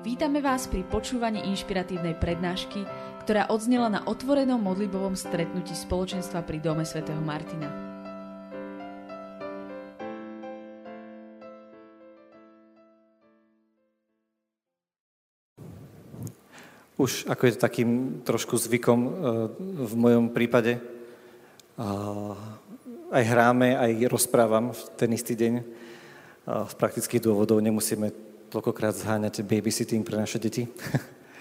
Vítame vás pri počúvaní inšpiratívnej prednášky, ktorá odznela na otvorenom modlibovom stretnutí spoločenstva pri Dome svätého Martina. Už ako je to takým trošku zvykom eh, v mojom prípade, aj hráme, aj rozprávam v ten istý deň. Z praktických dôvodov nemusíme toľkokrát zháňate babysitting pre naše deti.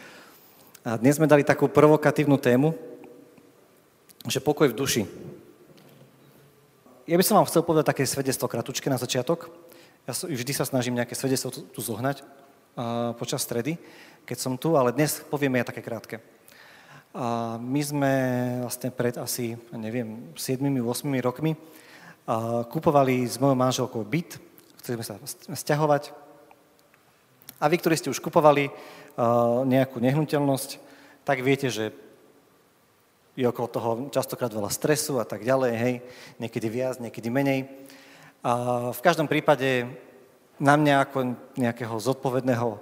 A dnes sme dali takú provokatívnu tému, že pokoj v duši. Ja by som vám chcel povedať také svedectvo kratučké na začiatok. Ja vždy sa snažím nejaké svedectvo tu zohnať počas stredy, keď som tu, ale dnes povieme ja také krátke. A my sme vlastne pred asi, neviem, 7-8 rokmi kupovali s mojou manželkou byt, chceli sme sa stiahovať a vy, ktorí ste už kupovali uh, nejakú nehnuteľnosť, tak viete, že je okolo toho častokrát veľa stresu a tak ďalej, hej, niekedy viac, niekedy menej. A v každom prípade na mňa ako nejakého zodpovedného,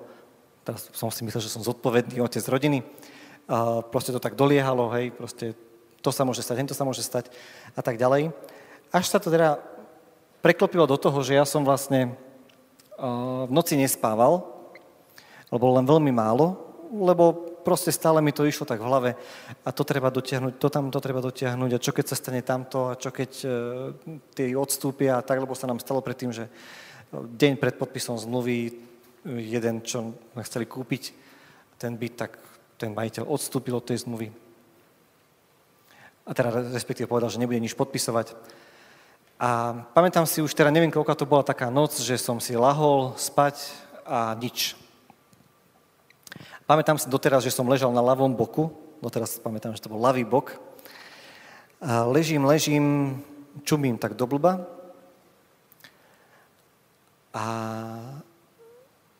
teraz som si myslel, že som zodpovedný otec rodiny, a proste to tak doliehalo, hej, proste to sa môže stať, to sa môže stať a tak ďalej. Až sa to teda preklopilo do toho, že ja som vlastne v noci nespával, alebo len veľmi málo, lebo proste stále mi to išlo tak v hlave a to treba dotiahnuť, to tam to treba dotiahnuť a čo keď sa stane tamto a čo keď e, tie odstúpia a tak, lebo sa nám stalo predtým, že deň pred podpisom zmluvy jeden, čo chceli kúpiť ten byt, tak ten majiteľ odstúpil od tej zmluvy. A teda respektíve povedal, že nebude nič podpisovať. A pamätám si už, teda neviem, koľka to bola taká noc, že som si lahol spať a nič. Pamätám si doteraz, že som ležal na ľavom boku, doteraz pamätám, že to bol ľavý bok. Ležím, ležím, čumím tak do blba a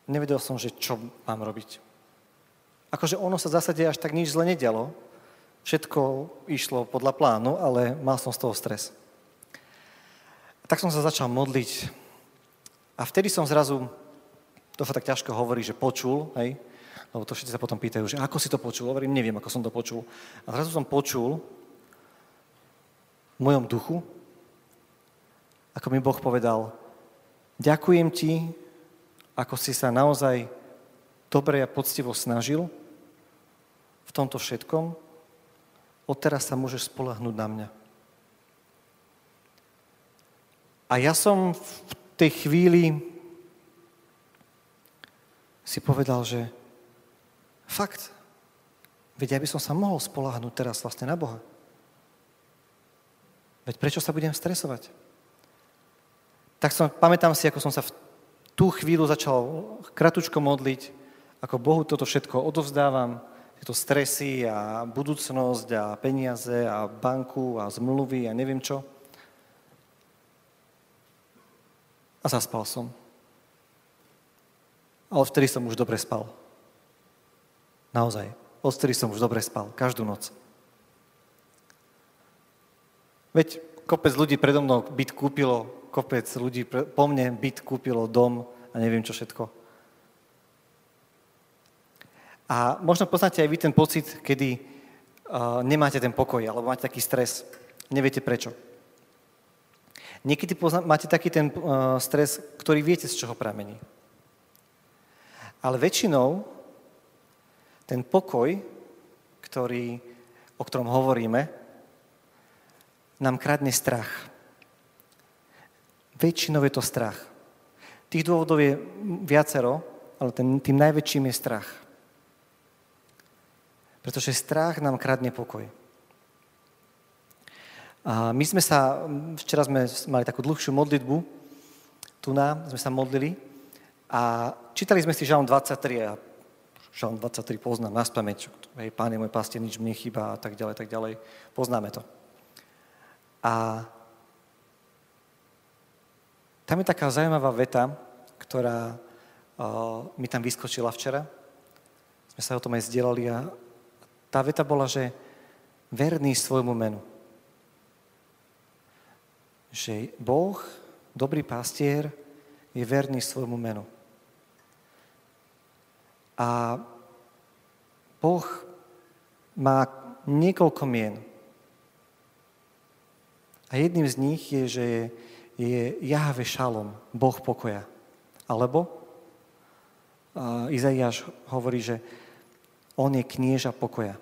nevedel som, že čo mám robiť. Akože ono sa v zásade až tak nič zle nedialo. Všetko išlo podľa plánu, ale mal som z toho stres. Tak som sa začal modliť a vtedy som zrazu, to sa tak ťažko hovorí, že počul, hej, lebo to všetci sa potom pýtajú, že ako si to počul? Hovorím, neviem, ako som to počul. A zrazu som počul v mojom duchu, ako mi Boh povedal, ďakujem ti, ako si sa naozaj dobre a poctivo snažil v tomto všetkom, odteraz sa môžeš spolahnúť na mňa. A ja som v tej chvíli si povedal, že Fakt. Veď ja by som sa mohol spolahnúť teraz vlastne na Boha. Veď prečo sa budem stresovať? Tak som, pamätám si, ako som sa v tú chvíľu začal kratučko modliť, ako Bohu toto všetko odovzdávam, tieto stresy a budúcnosť a peniaze a banku a zmluvy a neviem čo. A zaspal som. Ale vtedy som už dobre spal. Naozaj. Odtedy som už dobre spal. Každú noc. Veď kopec ľudí predo mnou byt kúpilo, kopec ľudí po mne byt kúpilo dom a neviem čo všetko. A možno poznáte aj vy ten pocit, kedy uh, nemáte ten pokoj, alebo máte taký stres. Neviete prečo. Niekedy pozná, máte taký ten uh, stres, ktorý viete, z čoho pramení. Ale väčšinou ten pokoj, ktorý, o ktorom hovoríme, nám kradne strach. Väčšinou je to strach. Tých dôvodov je viacero, ale ten, tým najväčším je strach. Pretože strach nám kradne pokoj. A my sme sa, včera sme mali takú dlhšiu modlitbu, tu na, sme sa modlili a čítali sme si Žalm 23 a Žalm 23 poznám na spameť, hej, pán je môj pastier, nič mne chýba a tak ďalej, tak ďalej. Poznáme to. A tam je taká zaujímavá veta, ktorá uh, mi tam vyskočila včera. Sme sa o tom aj zdieľali a tá veta bola, že verný svojmu menu. Že Boh, dobrý pastier, je verný svojmu menu. A Boh má niekoľko mien. A jedným z nich je, že je, je Jahve Šalom, Boh pokoja. Alebo uh, Izaiáš hovorí, že on je knieža pokoja.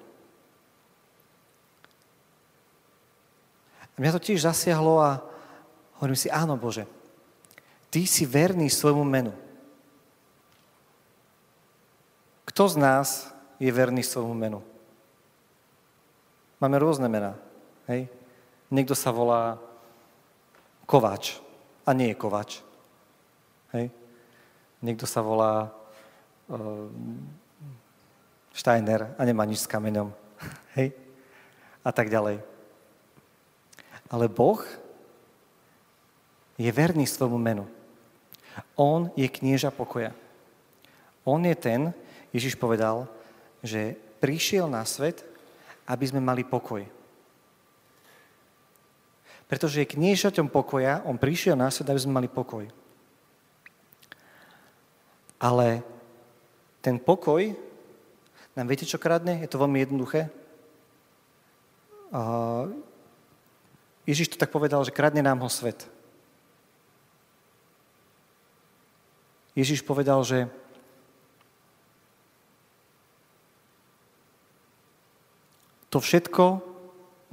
A mňa to tiež zasiahlo a hovorím si, áno Bože, Ty si verný svojmu menu. Kto z nás je verný svojmu menu? Máme rôzne mená. Hej? Niekto sa volá Kováč a nie je Kováč. Hej? Niekto sa volá uh, Steiner a nemá nič s kameňom. Hej? A tak ďalej. Ale Boh je verný svojmu menu. On je knieža pokoja. On je ten, Ježiš povedal, že prišiel na svet, aby sme mali pokoj. Pretože je kniežaťom pokoja, on prišiel na svet, aby sme mali pokoj. Ale ten pokoj, nám viete, čo kradne? Je to veľmi jednoduché. Ježiš to tak povedal, že kradne nám ho svet. Ježiš povedal, že to všetko,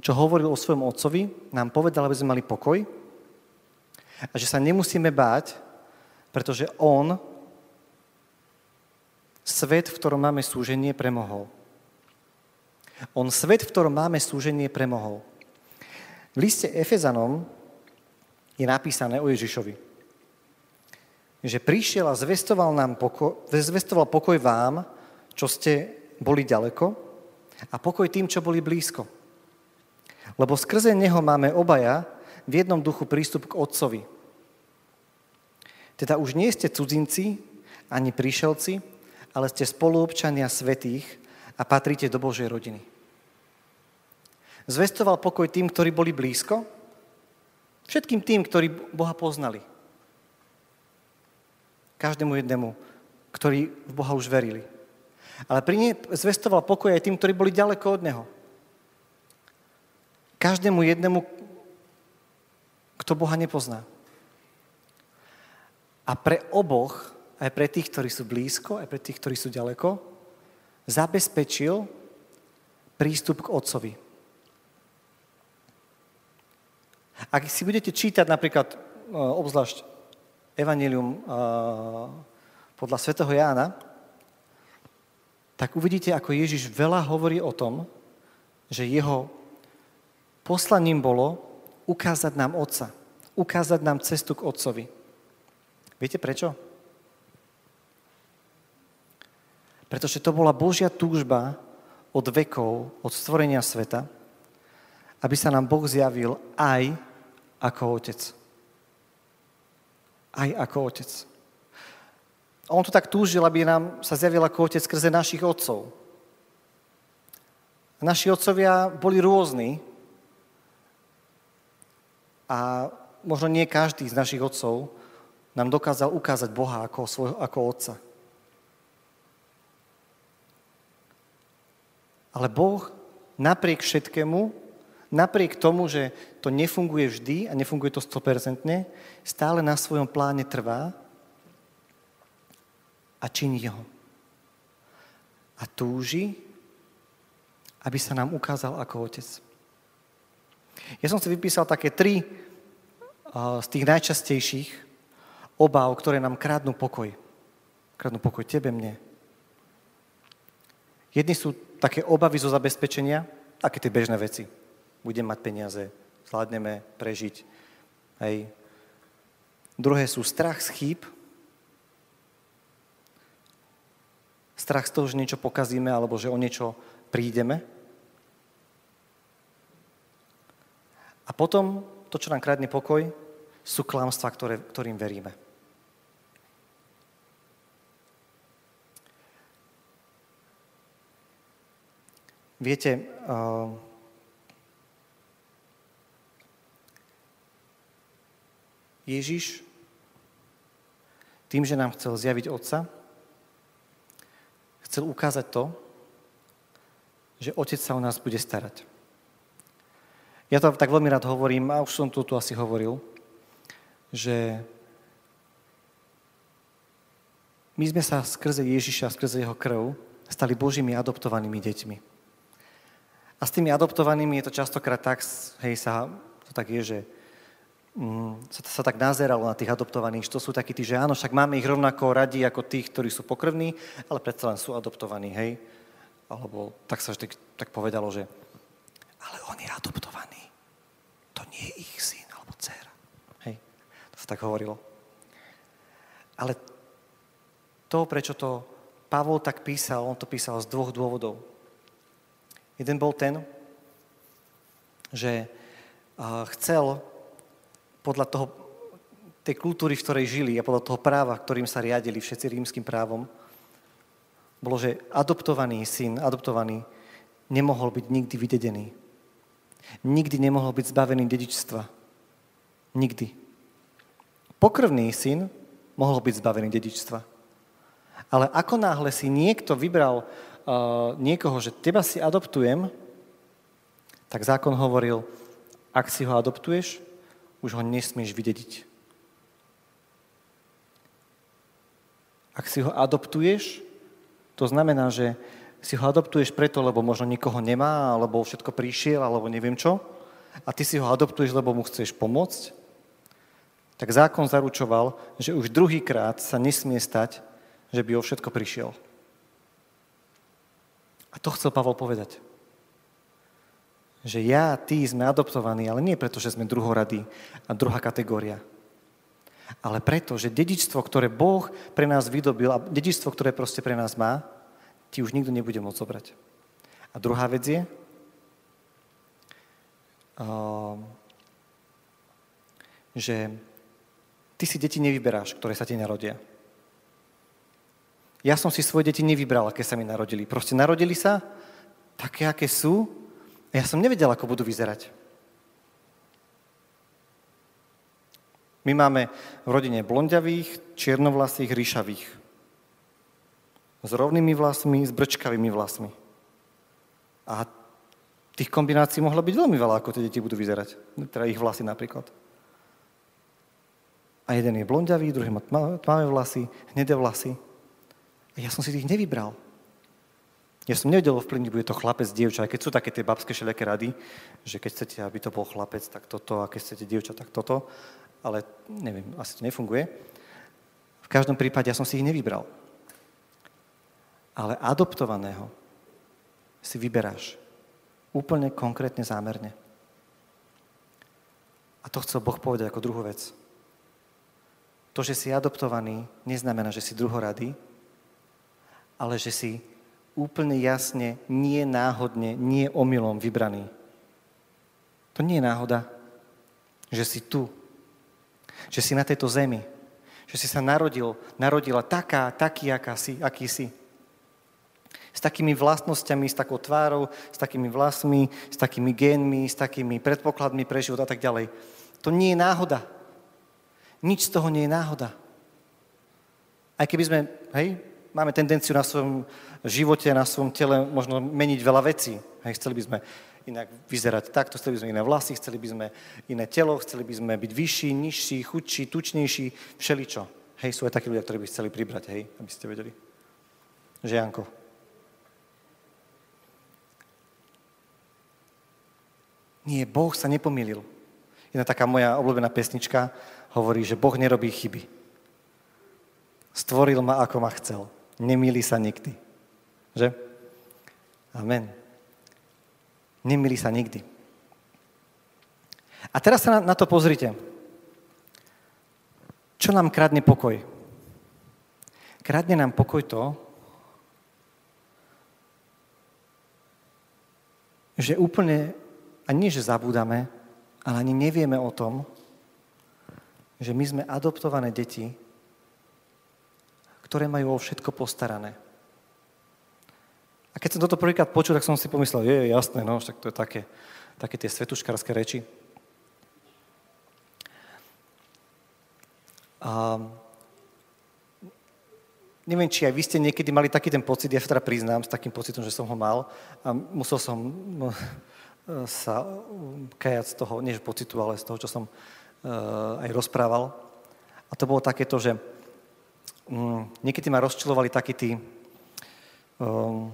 čo hovoril o svojom otcovi, nám povedal, aby sme mali pokoj a že sa nemusíme báť, pretože on svet, v ktorom máme súženie, premohol. On svet, v ktorom máme súženie, premohol. V liste Efezanom je napísané o Ježišovi že prišiel a zvestoval, nám pokoj, zvestoval pokoj vám, čo ste boli ďaleko, a pokoj tým, čo boli blízko. Lebo skrze Neho máme obaja v jednom duchu prístup k Otcovi. Teda už nie ste cudzinci ani príšelci, ale ste spoluobčania svetých a patríte do Božej rodiny. Zvestoval pokoj tým, ktorí boli blízko, všetkým tým, ktorí Boha poznali – Každému jednému, ktorí v Boha už verili. Ale pri nej zvestoval pokoj aj tým, ktorí boli ďaleko od Neho. Každému jednému, kto Boha nepozná. A pre oboch, aj pre tých, ktorí sú blízko, aj pre tých, ktorí sú ďaleko, zabezpečil prístup k Otcovi. Ak si budete čítať napríklad, e, obzvlášť Evangelium podľa svätého Jána, tak uvidíte, ako Ježiš veľa hovorí o tom, že jeho poslaním bolo ukázať nám Otca, ukázať nám cestu k Otcovi. Viete prečo? Pretože to bola Božia túžba od vekov, od stvorenia sveta, aby sa nám Boh zjavil aj ako Otec aj ako otec. A on to tak túžil, aby nám sa zjavil ako otec skrze našich otcov. Naši otcovia boli rôzni a možno nie každý z našich otcov nám dokázal ukázať Boha ako, svoj, ako otca. Ale Boh napriek všetkému, napriek tomu, že to nefunguje vždy a nefunguje to 100%, stále na svojom pláne trvá a činí ho. A túži, aby sa nám ukázal ako otec. Ja som si vypísal také tri z tých najčastejších obáv, ktoré nám krádnu pokoj. Krádnu pokoj tebe, mne. Jedni sú také obavy zo zabezpečenia, také tie bežné veci. Budem mať peniaze, zvládneme prežiť. Hej. Druhé sú strach z chýb, strach z toho, že niečo pokazíme alebo že o niečo prídeme. A potom to, čo nám kradne pokoj, sú klamstvá, ktoré, ktorým veríme. Viete, uh, Ježiš tým, že nám chcel zjaviť Otca, chcel ukázať to, že otec sa o nás bude starať. Ja to tak veľmi rád hovorím, a už som to tu asi hovoril, že my sme sa skrze Ježiša, skrze jeho krv stali Božími adoptovanými deťmi. A s tými adoptovanými je to častokrát tak, hej, sa, to tak je, že sa, sa tak nazeralo na tých adoptovaných, to sú takí tí, že áno, však máme ich rovnako radi ako tých, ktorí sú pokrvní, ale predsa len sú adoptovaní, hej. Alebo tak sa vždy tak povedalo, že ale on je adoptovaný. To nie je ich syn alebo dcera. Hej, to sa tak hovorilo. Ale to, prečo to Pavol tak písal, on to písal z dvoch dôvodov. Jeden bol ten, že chcel podľa toho, tej kultúry, v ktorej žili a podľa toho práva, ktorým sa riadili všetci rímským právom, bolo, že adoptovaný syn, adoptovaný, nemohol byť nikdy vydedený. Nikdy nemohol byť zbavený dedičstva. Nikdy. Pokrvný syn mohol byť zbavený dedičstva. Ale ako náhle si niekto vybral uh, niekoho, že teba si adoptujem, tak zákon hovoril, ak si ho adoptuješ, už ho nesmieš vydediť. Ak si ho adoptuješ, to znamená, že si ho adoptuješ preto, lebo možno nikoho nemá, alebo všetko prišiel, alebo neviem čo, a ty si ho adoptuješ, lebo mu chceš pomôcť, tak zákon zaručoval, že už druhýkrát sa nesmie stať, že by o všetko prišiel. A to chcel Pavol povedať. Že ja, ty sme adoptovaní, ale nie preto, že sme druhoradí a druhá kategória. Ale preto, že dedičstvo, ktoré Boh pre nás vydobil a dedičstvo, ktoré proste pre nás má, ti už nikto nebude môcť zobrať. A druhá vec je, ehm, že ty si deti nevyberáš, ktoré sa ti narodia. Ja som si svoje deti nevybral, aké sa mi narodili. Proste narodili sa také, aké sú a ja som nevedel, ako budú vyzerať. My máme v rodine blondiavých, čiernovlasých, ríšavých. S rovnými vlasmi, s brčkavými vlasmi. A tých kombinácií mohlo byť veľmi veľa, ako tie deti budú vyzerať. Teda ich vlasy napríklad. A jeden je blondiavý, druhý má tmavé vlasy, hnedé vlasy. A ja som si tých nevybral. Ja som nevedel ovplyvniť, bude to chlapec, dievča, aj keď sú také tie babské všelijaké rady, že keď chcete, aby to bol chlapec, tak toto, a keď chcete dievča, tak toto. Ale neviem, asi to nefunguje. V každom prípade ja som si ich nevybral. Ale adoptovaného si vyberáš. Úplne konkrétne, zámerne. A to chcel Boh povedať ako druhú vec. To, že si adoptovaný, neznamená, že si druhorady, ale že si úplne jasne, nie náhodne, nie omylom vybraný. To nie je náhoda, že si tu, že si na tejto zemi, že si sa narodil, narodila taká, taký, aká si, aký si. S takými vlastnosťami, s takou tvárou, s takými vlasmi, s takými génmi, s takými predpokladmi pre život a tak ďalej. To nie je náhoda. Nič z toho nie je náhoda. Aj keby sme, hej, máme tendenciu na svojom živote, na svojom tele možno meniť veľa vecí. Hej, chceli by sme inak vyzerať takto, chceli by sme iné vlasy, chceli by sme iné telo, chceli by sme byť vyšší, nižší, chudší, tučnejší, všeličo. Hej, sú aj takí ľudia, ktorí by chceli pribrať, hej, aby ste vedeli. Že Janko. Nie, Boh sa nepomýlil. Jedna taká moja obľúbená pesnička hovorí, že Boh nerobí chyby. Stvoril ma, ako ma chcel. Nemýli sa nikdy. Že? Amen. Nemýli sa nikdy. A teraz sa na, to pozrite. Čo nám kradne pokoj? Kradne nám pokoj to, že úplne, a nie že zabúdame, ale ani nevieme o tom, že my sme adoptované deti ktoré majú o všetko postarané. A keď som toto prvýkrát počul, tak som si pomyslel, je, jasné, no, však to je také, také tie svetuškárske reči. A neviem, či aj vy ste niekedy mali taký ten pocit, ja sa teda priznám s takým pocitom, že som ho mal a musel som no, sa kajať z toho, nie pocitu, ale z toho, čo som uh, aj rozprával. A to bolo takéto, že um, niekedy ma rozčilovali takí tí um,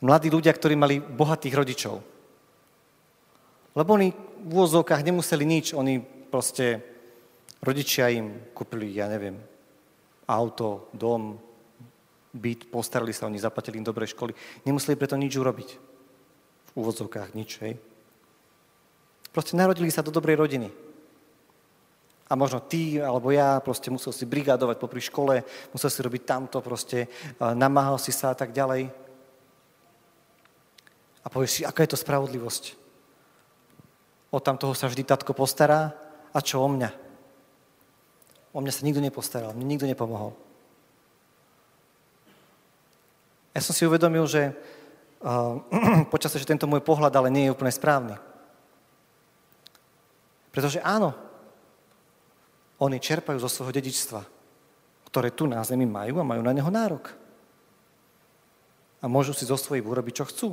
mladí ľudia, ktorí mali bohatých rodičov. Lebo oni v úvozovkách nemuseli nič, oni proste, rodičia im kúpili, ja neviem, auto, dom, byt, postarali sa, oni zaplatili im dobré školy. Nemuseli preto nič urobiť. V úvodzovkách nič, hej. Proste narodili sa do dobrej rodiny. A možno ty alebo ja proste musel si brigádovať popri škole, musel si robiť tamto proste, namáhal si sa a tak ďalej. A povieš si, aká je to spravodlivosť? O tam toho sa vždy tatko postará a čo o mňa? O mňa sa nikto nepostaral, mne nikto nepomohol. Ja som si uvedomil, že uh, počas že tento môj pohľad ale nie je úplne správny. Pretože áno, oni čerpajú zo svojho dedičstva, ktoré tu na zemi majú a majú na neho nárok. A môžu si zo svojich urobiť, čo chcú.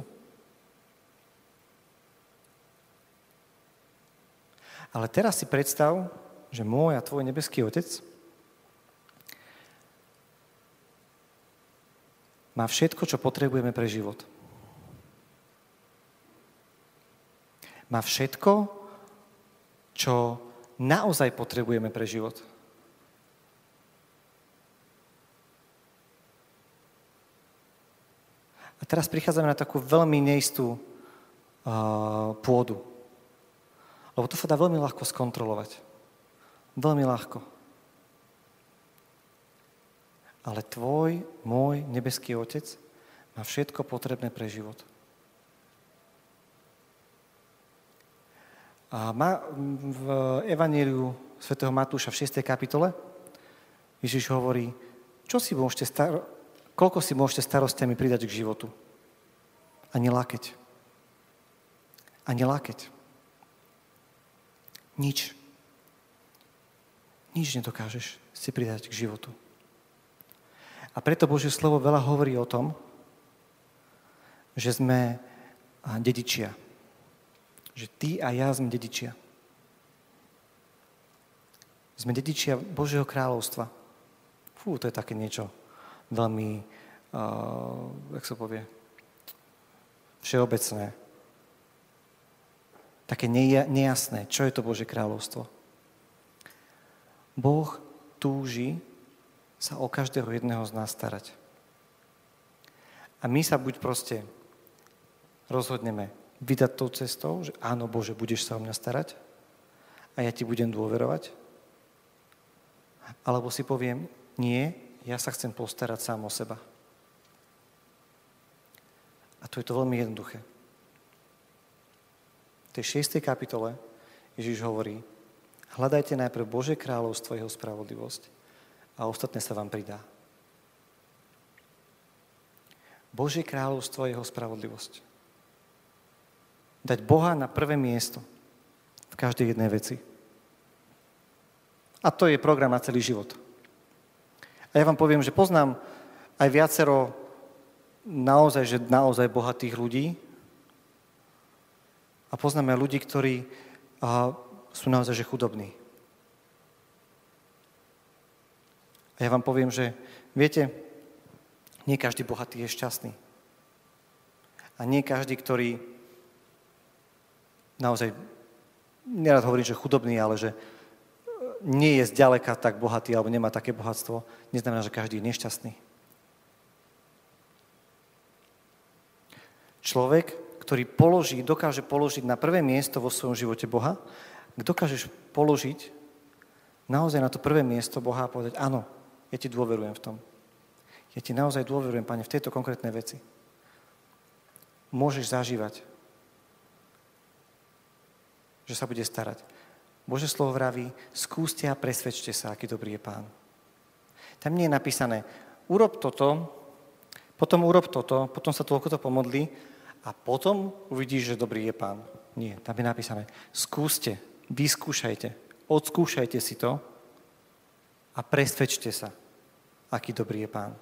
Ale teraz si predstav, že môj a tvoj nebeský Otec má všetko, čo potrebujeme pre život. Má všetko, čo naozaj potrebujeme pre život. A teraz prichádzame na takú veľmi neistú uh, pôdu. Lebo to sa dá veľmi ľahko skontrolovať. Veľmi ľahko. Ale tvoj, môj nebeský Otec má všetko potrebné pre život. V Evangeliu svätého Matúša v 6. kapitole Ježiš hovorí, čo si môžete star- koľko si môžete starostiami pridať k životu. Ani lakeť. Ani lakeť. Nič. Nič nedokážeš si pridať k životu. A preto Božie slovo veľa hovorí o tom, že sme dedičia. Že ty a ja sme dedičia. Sme dedičia Božieho kráľovstva. Fú, to je také niečo veľmi, uh, jak sa povie, všeobecné. Také nejasné, čo je to Božie kráľovstvo. Boh túži sa o každého jedného z nás starať. A my sa buď proste rozhodneme vydať tou cestou, že áno, Bože, budeš sa o mňa starať a ja ti budem dôverovať, alebo si poviem, nie, ja sa chcem postarať sám o seba. A to je to veľmi jednoduché. V tej 6. kapitole Ježiš hovorí, Hľadajte najprv Bože kráľovstvo, jeho spravodlivosť a ostatné sa vám pridá. Božie kráľovstvo a jeho spravodlivosť. Dať Boha na prvé miesto v každej jednej veci. A to je program na celý život. A ja vám poviem, že poznám aj viacero naozaj, že naozaj bohatých ľudí a poznáme aj ľudí, ktorí sú naozaj že chudobní. A ja vám poviem, že viete, nie každý bohatý je šťastný. A nie každý, ktorý naozaj, nerad hovorím, že chudobný, ale že nie je zďaleka tak bohatý alebo nemá také bohatstvo, neznamená, že každý je nešťastný. Človek, ktorý položí, dokáže položiť na prvé miesto vo svojom živote Boha dokážeš položiť naozaj na to prvé miesto Boha a povedať, áno, ja ti dôverujem v tom. Ja ti naozaj dôverujem, Pane, v tejto konkrétnej veci. Môžeš zažívať, že sa bude starať. Bože slovo vraví, skúste a presvedčte sa, aký dobrý je Pán. Tam nie je napísané, urob toto, potom urob toto, potom sa toľko to pomodli a potom uvidíš, že dobrý je Pán. Nie, tam je napísané, skúste vyskúšajte, odskúšajte si to a presvedčte sa, aký dobrý je Pán.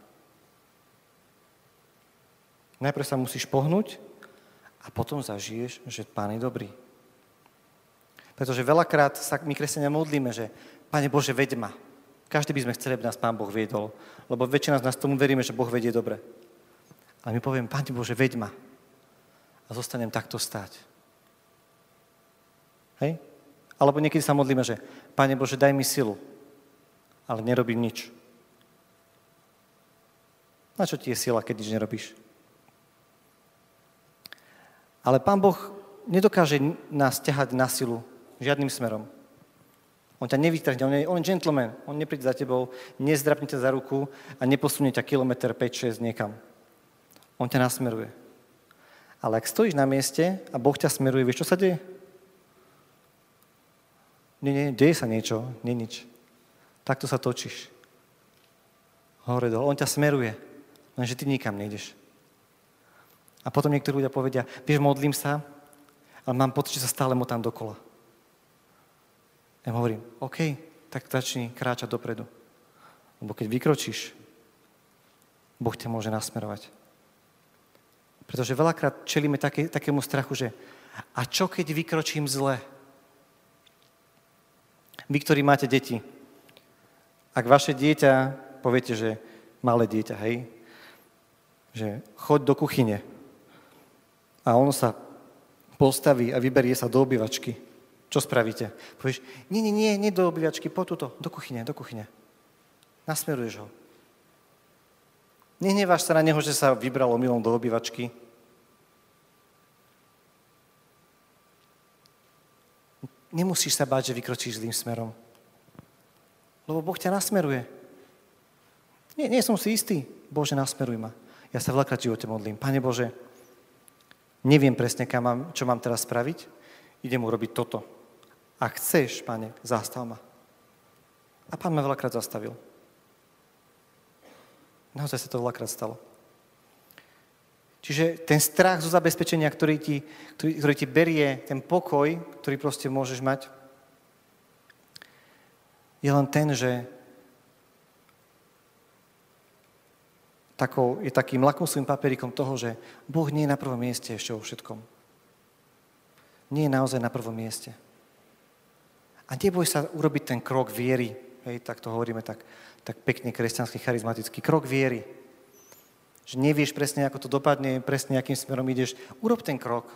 Najprv sa musíš pohnúť a potom zažiješ, že Pán je dobrý. Pretože veľakrát sa my kresťania modlíme, že Pane Bože, veď ma. Každý by sme chceli, aby nás Pán Boh viedol, lebo väčšina z nás tomu veríme, že Boh vedie dobre. Ale my povieme, Pane Bože, veď ma. A zostanem takto stáť. Hej? Alebo niekedy sa modlíme, že Pane Bože, daj mi silu, ale nerobím nič. Na čo ti je sila, keď nič nerobíš? Ale Pán Boh nedokáže nás ťahať na silu žiadnym smerom. On ťa nevytrhne, on je, on je gentleman, on nepríde za tebou, nezdrapne ťa za ruku a neposunie ťa kilometr 5-6 niekam. On ťa nasmeruje. Ale ak stojíš na mieste a Boh ťa smeruje, vieš, čo sa deje? Nie, nie, deje sa niečo, nie nič. Takto sa točíš. Hore dole. On ťa smeruje, lenže ty nikam nejdeš. A potom niektorí ľudia povedia, vieš, modlím sa, ale mám pocit, že sa stále motám dokola. Ja hovorím, OK, tak začni kráčať dopredu. Lebo keď vykročíš, Boh ťa môže nasmerovať. Pretože veľakrát čelíme také, takému strachu, že a čo keď vykročím zle? Vy, ktorí máte deti, ak vaše dieťa, poviete, že malé dieťa, hej, že choď do kuchyne, a on sa postaví a vyberie sa do obývačky, čo spravíte? Povieš, nie, nie, nie, nie do obývačky, po tuto, do kuchyne, do kuchyne. Nasmeruješ ho. Nehneváš sa na neho, že sa vybral omylom do obývačky. Nemusíš sa báť, že vykročíš zlým smerom. Lebo Boh ťa nasmeruje. Nie, nie som si istý. Bože, nasmeruj ma. Ja sa veľakrát v živote modlím. Pane Bože, Neviem presne, kam mám, čo mám teraz spraviť. Idem urobiť toto. Ak chceš, pane, zastav ma. A pán ma veľakrát zastavil. Naozaj sa to veľakrát stalo. Čiže ten strach zo zabezpečenia, ktorý ti, ktorý, ktorý ti berie ten pokoj, ktorý proste môžeš mať, je len ten, že takou, je takým lakmusovým papierikom toho, že Boh nie je na prvom mieste ešte vo všetkom. Nie je naozaj na prvom mieste. A neboj sa urobiť ten krok viery, hej, tak to hovoríme tak, tak pekne kresťansky, charizmatický, krok viery. Že nevieš presne, ako to dopadne, presne, akým smerom ideš. Urob ten krok.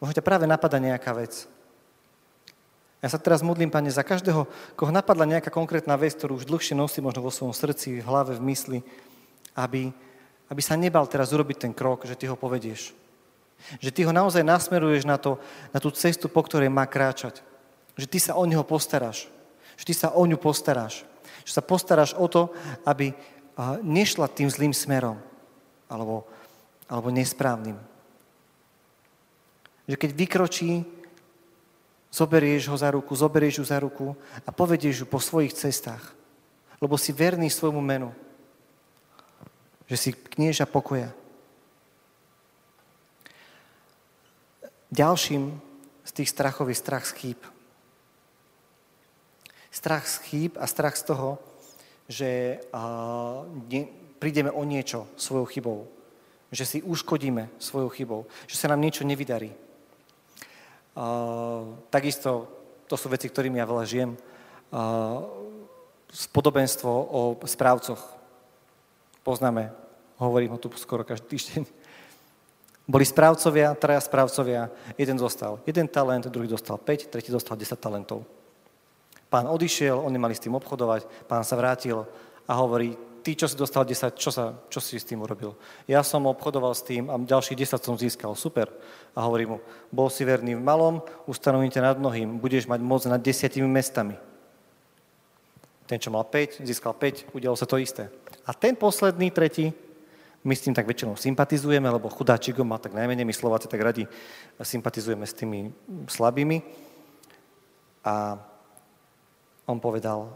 Možno ťa práve napadá nejaká vec. Ja sa teraz modlím, Pane, za každého, koho napadla nejaká konkrétna vec, ktorú už dlhšie nosí možno vo svojom srdci, v hlave, v mysli, aby, aby sa nebal teraz urobiť ten krok, že ty ho povedieš. Že ty ho naozaj nasmeruješ na, to, na tú cestu, po ktorej má kráčať. Že ty sa o neho postaráš. Že ty sa o ňu postaráš. Že sa postaráš o to, aby nešla tým zlým smerom. Alebo, alebo nesprávnym. Že keď vykročí, zoberieš ho za ruku, zoberieš ju za ruku a povedieš ju po svojich cestách. Lebo si verný svojmu menu že si knieža pokoja. Ďalším z tých strachov je strach z chýb. Strach z chýb a strach z toho, že prídeme o niečo svojou chybou. Že si uškodíme svojou chybou. Že sa nám niečo nevydarí. Takisto, to sú veci, ktorými ja veľa žijem. Spodobenstvo o správcoch poznáme, hovorím ho tu skoro každý týždeň. Boli správcovia, traja správcovia, jeden zostal jeden talent, druhý dostal 5, tretí dostal 10 talentov. Pán odišiel, oni mali s tým obchodovať, pán sa vrátil a hovorí, ty, čo si dostal 10, čo, sa, čo si s tým urobil? Ja som obchodoval s tým a ďalších 10 som získal, super. A hovorí mu, bol si verný v malom, ustanovím ťa nad mnohým, budeš mať moc nad desiatimi mestami. Ten, čo mal 5, získal 5, udialo sa to isté. A ten posledný, tretí, my s tým tak väčšinou sympatizujeme, lebo chudáčik má tak najmenej, my Slováci tak radi sympatizujeme s tými slabými. A on povedal,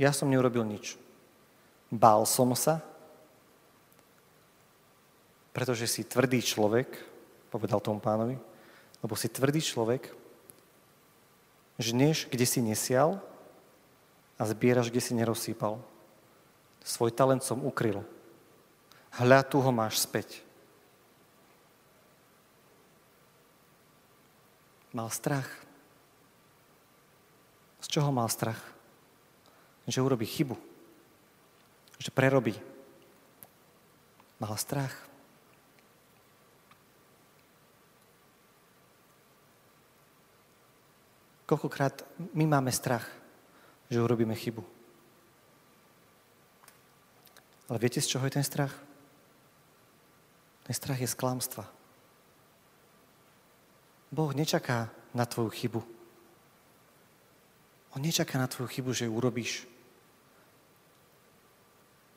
ja som neurobil nič. Bál som sa, pretože si tvrdý človek, povedal tomu pánovi, lebo si tvrdý človek, žneš, kde si nesial a zbieraš, kde si nerozsýpal. Svoj talent som ukryl. Hľa, tu ho máš späť. Mal strach. Čoho mal strach? Že urobí chybu. Že prerobí. Mal strach. Koľkokrát my máme strach, že urobíme chybu. Ale viete, z čoho je ten strach? Ten strach je z klamstva. Boh nečaká na tvoju chybu. On nečaká na tvoju chybu, že ju urobíš.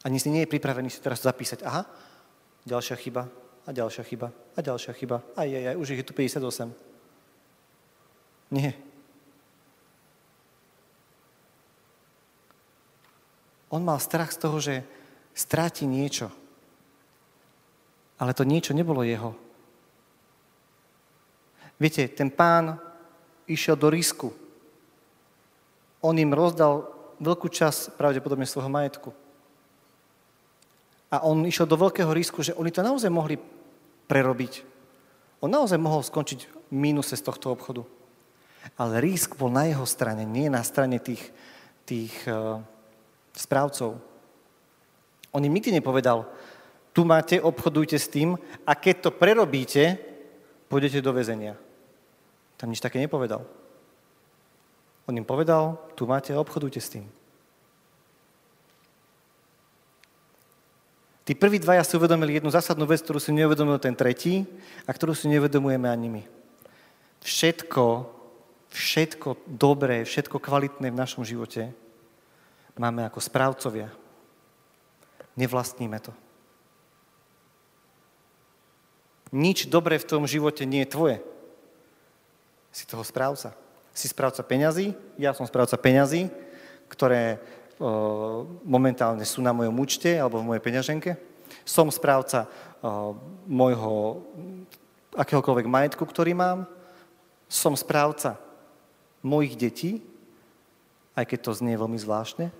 Ani si nie je pripravený si teraz zapísať, aha, ďalšia chyba, a ďalšia chyba, a ďalšia chyba. Aj, aj, aj, už ich je tu 58. Nie. On mal strach z toho, že stráti niečo. Ale to niečo nebolo jeho. Viete, ten pán išiel do risku. On im rozdal veľkú časť pravdepodobne svojho majetku. A on išiel do veľkého risku, že oni to naozaj mohli prerobiť. On naozaj mohol skončiť v mínuse z tohto obchodu. Ale risk bol na jeho strane, nie na strane tých, tých uh, správcov. On im nikdy nepovedal, tu máte, obchodujte s tým a keď to prerobíte, pôjdete do väzenia. Tam nič také nepovedal. On im povedal, tu máte, obchodujte s tým. Tí prví dvaja si uvedomili jednu zásadnú vec, ktorú si neuvedomil ten tretí a ktorú si neuvedomujeme ani my. Všetko, všetko dobré, všetko kvalitné v našom živote máme ako správcovia. Nevlastníme to. Nič dobré v tom živote nie je tvoje. Si toho správca. Si správca peňazí, ja som správca peňazí, ktoré o, momentálne sú na mojom účte alebo v mojej peňaženke. Som správca o, môjho akéhokoľvek majetku, ktorý mám. Som správca mojich detí, aj keď to znie veľmi zvláštne.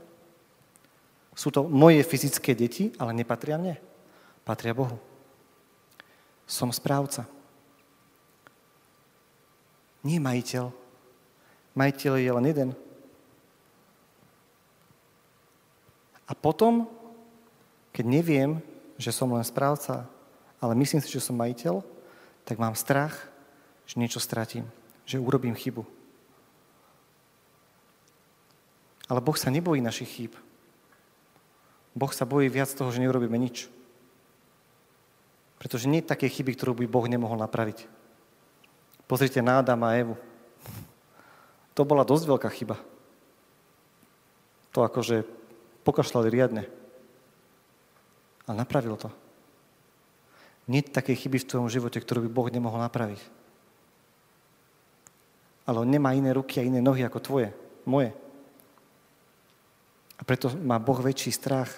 Sú to moje fyzické deti, ale nepatria mne. Patria Bohu. Som správca. Nie majiteľ. Majiteľ je len jeden. A potom, keď neviem, že som len správca, ale myslím si, že som majiteľ, tak mám strach, že niečo stratím, že urobím chybu. Ale Boh sa nebojí našich chýb. Boh sa bojí viac toho, že neurobíme nič. Pretože nie je také chyby, ktorú by Boh nemohol napraviť. Pozrite na Adama a Evu. To bola dosť veľká chyba. To akože pokašľali riadne. Ale napravil to. Nie také chyby v tvojom živote, ktorú by Boh nemohol napraviť. Ale on nemá iné ruky a iné nohy ako tvoje, moje. A preto má Boh väčší strach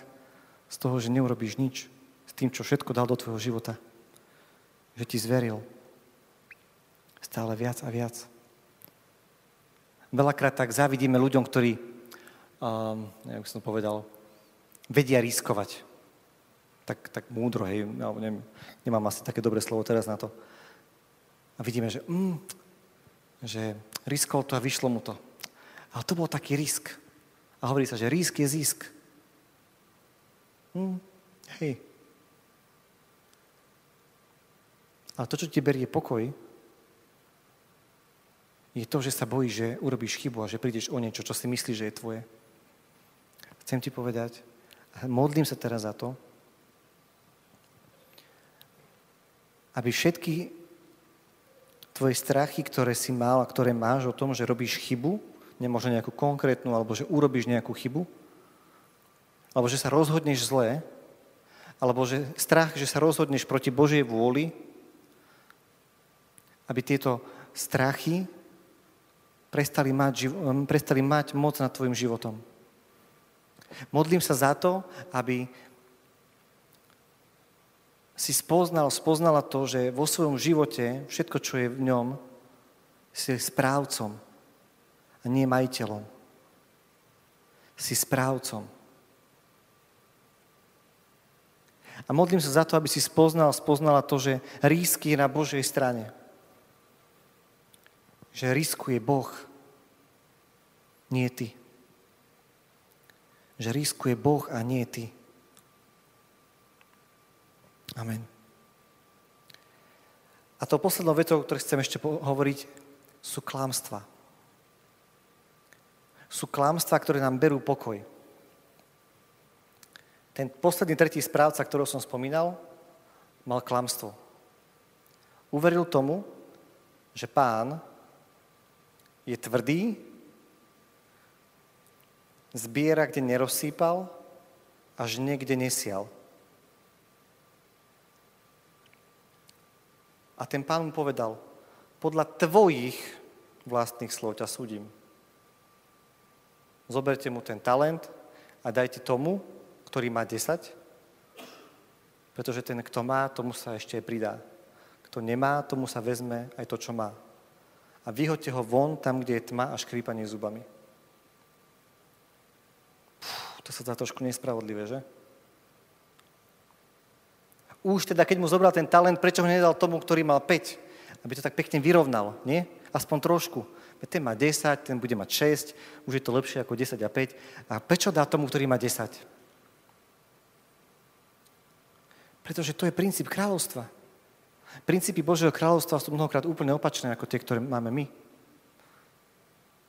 z toho, že neurobíš nič tým, čo všetko dal do tvojho života. Že ti zveril. Stále viac a viac. Veľakrát tak závidíme ľuďom, ktorí, um, jak som povedal, vedia riskovať. Tak, tak múdro, hej, alebo neviem, nemám asi také dobré slovo teraz na to. A vidíme, že, mm, že riskol to a vyšlo mu to. Ale to bol taký risk. A hovorí sa, že risk je zisk. Mm, hej, Ale to, čo ti berie pokoj, je to, že sa bojíš, že urobíš chybu a že prídeš o niečo, čo si myslíš, že je tvoje. Chcem ti povedať, modlím sa teraz za to, aby všetky tvoje strachy, ktoré si mal a ktoré máš o tom, že robíš chybu, nemožno nejakú konkrétnu, alebo že urobíš nejakú chybu, alebo že sa rozhodneš zlé, alebo že strach, že sa rozhodneš proti Božej vôli, aby tieto strachy prestali mať, prestali mať moc nad tvojim životom. Modlím sa za to, aby si spoznal, spoznala to, že vo svojom živote všetko, čo je v ňom, si správcom a nie majiteľom. Si správcom. A modlím sa za to, aby si spoznal, spoznala to, že rísky je na Božej strane. Že riskuje Boh, nie ty. Že riskuje Boh a nie ty. Amen. A to poslednou vetou, o ktorej chcem ešte hovoriť, sú klámstva. Sú klámstva, ktoré nám berú pokoj. Ten posledný tretí správca, ktorého som spomínal, mal klamstvo. Uveril tomu, že pán je tvrdý, zbiera, kde nerozsýpal, až niekde nesial. A ten pán mu povedal, podľa tvojich vlastných slov ťa súdim. Zoberte mu ten talent a dajte tomu, ktorý má 10, pretože ten, kto má, tomu sa ešte pridá. Kto nemá, tomu sa vezme aj to, čo má. A vyhoďte ho von tam, kde je tma a škrípanie zubami. To sa dá trošku nespravodlivé, že? Už teda, keď mu zobral ten talent, prečo ho nedal tomu, ktorý mal 5? Aby to tak pekne vyrovnal, nie? Aspoň trošku. Ten má 10, ten bude mať 6, už je to lepšie ako 10 a 5. A prečo dá tomu, ktorý má 10? Pretože to je princíp kráľovstva. Princípy Božieho kráľovstva sú mnohokrát úplne opačné ako tie, ktoré máme my.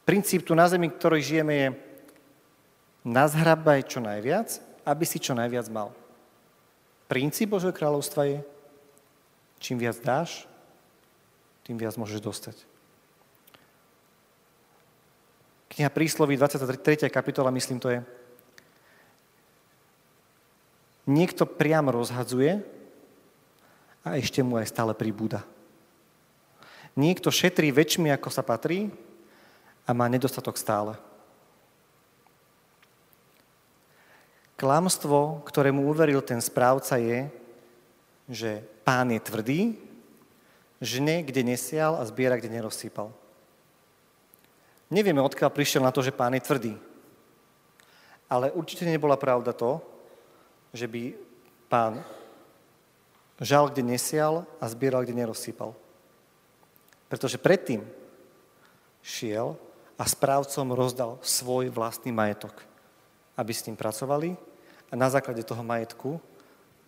Princíp tu na zemi, ktorej žijeme, je nazhrabaj čo najviac, aby si čo najviac mal. Princíp Božieho kráľovstva je, čím viac dáš, tým viac môžeš dostať. Kniha Prísloví, 23. kapitola, myslím, to je, niekto priam rozhadzuje a ešte mu aj stále pribúda. Niekto šetrí väčšmi, ako sa patrí a má nedostatok stále. Klamstvo, ktorému uveril ten správca je, že pán je tvrdý, žne, kde nesial a zbiera, kde nerozsýpal. Nevieme, odkiaľ prišiel na to, že pán je tvrdý. Ale určite nebola pravda to, že by pán žal, kde nesial a zbieral, kde nerozsýpal. Pretože predtým šiel a správcom rozdal svoj vlastný majetok, aby s ním pracovali a na základe toho majetku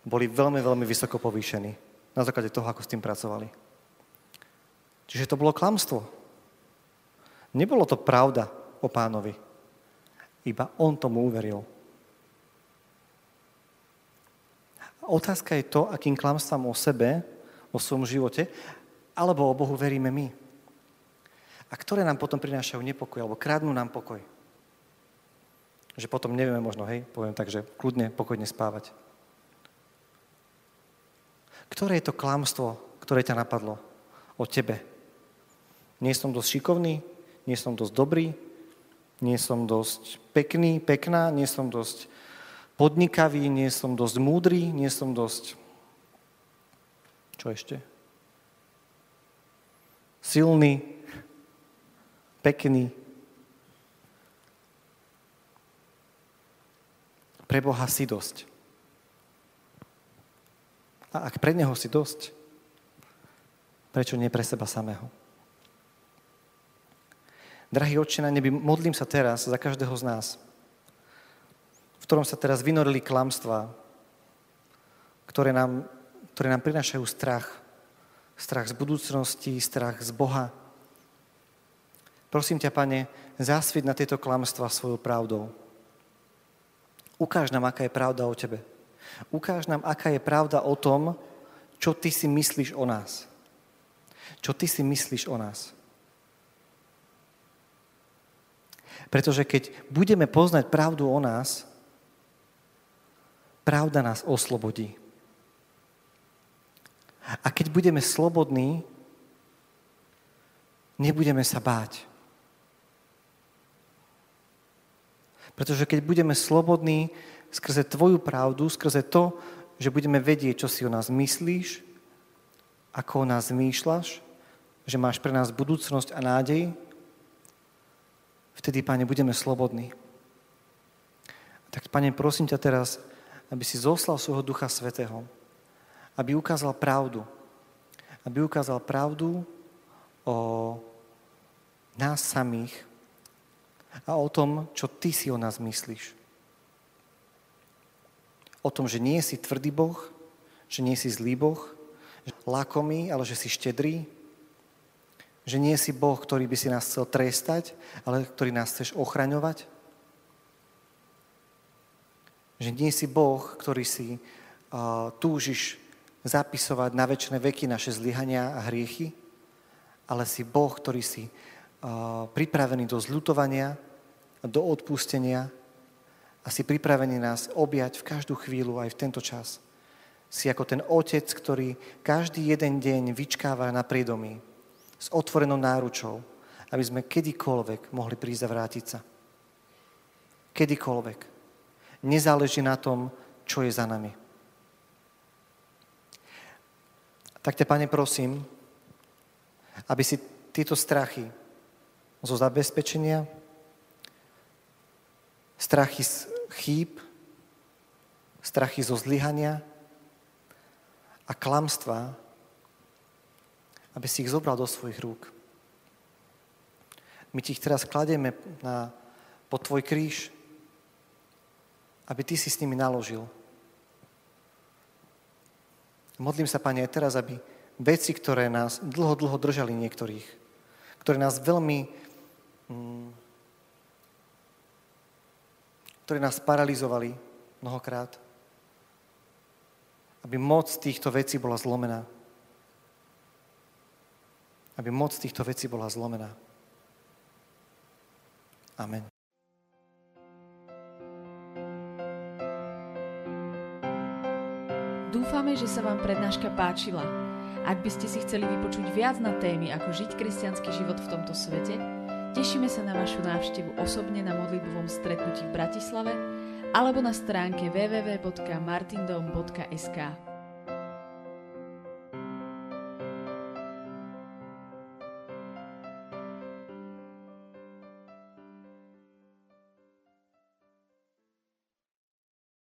boli veľmi, veľmi vysoko povýšení. Na základe toho, ako s tým pracovali. Čiže to bolo klamstvo. Nebolo to pravda o pánovi. Iba on tomu uveril. Otázka je to, akým klamstvám o sebe, o svojom živote, alebo o Bohu veríme my. A ktoré nám potom prinášajú nepokoj, alebo kradnú nám pokoj. Že potom nevieme možno, hej, poviem tak, že kľudne, pokojne spávať. Ktoré je to klamstvo, ktoré ťa napadlo o tebe? Nie som dosť šikovný, nie som dosť dobrý, nie som dosť pekný, pekná, nie som dosť podnikavý, nie som dosť múdry, nie som dosť... Čo ešte? Silný, pekný. Pre Boha si dosť. A ak pre Neho si dosť, prečo nie pre seba samého? Drahý oče na nebi, modlím sa teraz za každého z nás, ktorom sa teraz vynorili klamstvá, ktoré nám, ktoré nám prinášajú strach. Strach z budúcnosti, strach z Boha. Prosím ťa, Pane, zásviť na tieto klamstvá svojou pravdou. Ukáž nám, aká je pravda o Tebe. Ukáž nám, aká je pravda o tom, čo Ty si myslíš o nás. Čo Ty si myslíš o nás. Pretože keď budeme poznať pravdu o nás, Pravda nás oslobodí. A keď budeme slobodní, nebudeme sa báť. Pretože keď budeme slobodní skrze Tvoju pravdu, skrze to, že budeme vedieť, čo si o nás myslíš, ako o nás zmýšľaš, že máš pre nás budúcnosť a nádej, vtedy, Pane, budeme slobodní. Tak, Pane, prosím ťa teraz, aby si zoslal svojho Ducha Svetého, aby ukázal pravdu. Aby ukázal pravdu o nás samých a o tom, čo ty si o nás myslíš. O tom, že nie si tvrdý Boh, že nie si zlý Boh, že lakomý, ale že si štedrý, že nie si Boh, ktorý by si nás chcel trestať, ale ktorý nás chceš ochraňovať. Že nie si Boh, ktorý si uh, túžiš zapisovať na väčšie veky naše zlyhania a hriechy, ale si Boh, ktorý si pripravený do zľutovania, do odpustenia a si pripravený nás objať v každú chvíľu aj v tento čas. Si ako ten otec, ktorý každý jeden deň vyčkáva na priedomí s otvorenou náručou, aby sme kedykoľvek mohli prísť a vrátiť sa. Kedykoľvek. Nezáleží na tom, čo je za nami. Tak ťa, Pane, prosím, aby si tieto strachy zo zabezpečenia, strachy z chýb, strachy zo zlyhania a klamstva aby si ich zobral do svojich rúk. My ti ich teraz kladieme na, pod tvoj kríž, aby ty si s nimi naložil. Modlím sa, Pane, aj teraz, aby veci, ktoré nás dlho, dlho držali niektorých, ktoré nás veľmi, ktoré nás paralizovali mnohokrát, aby moc týchto vecí bola zlomená aby moc týchto vecí bola zlomená. Amen. Dúfame, že sa vám prednáška páčila. Ak by ste si chceli vypočuť viac na témy, ako žiť kresťanský život v tomto svete, tešíme sa na vašu návštevu osobne na modlitbovom stretnutí v Bratislave alebo na stránke www.martindom.sk.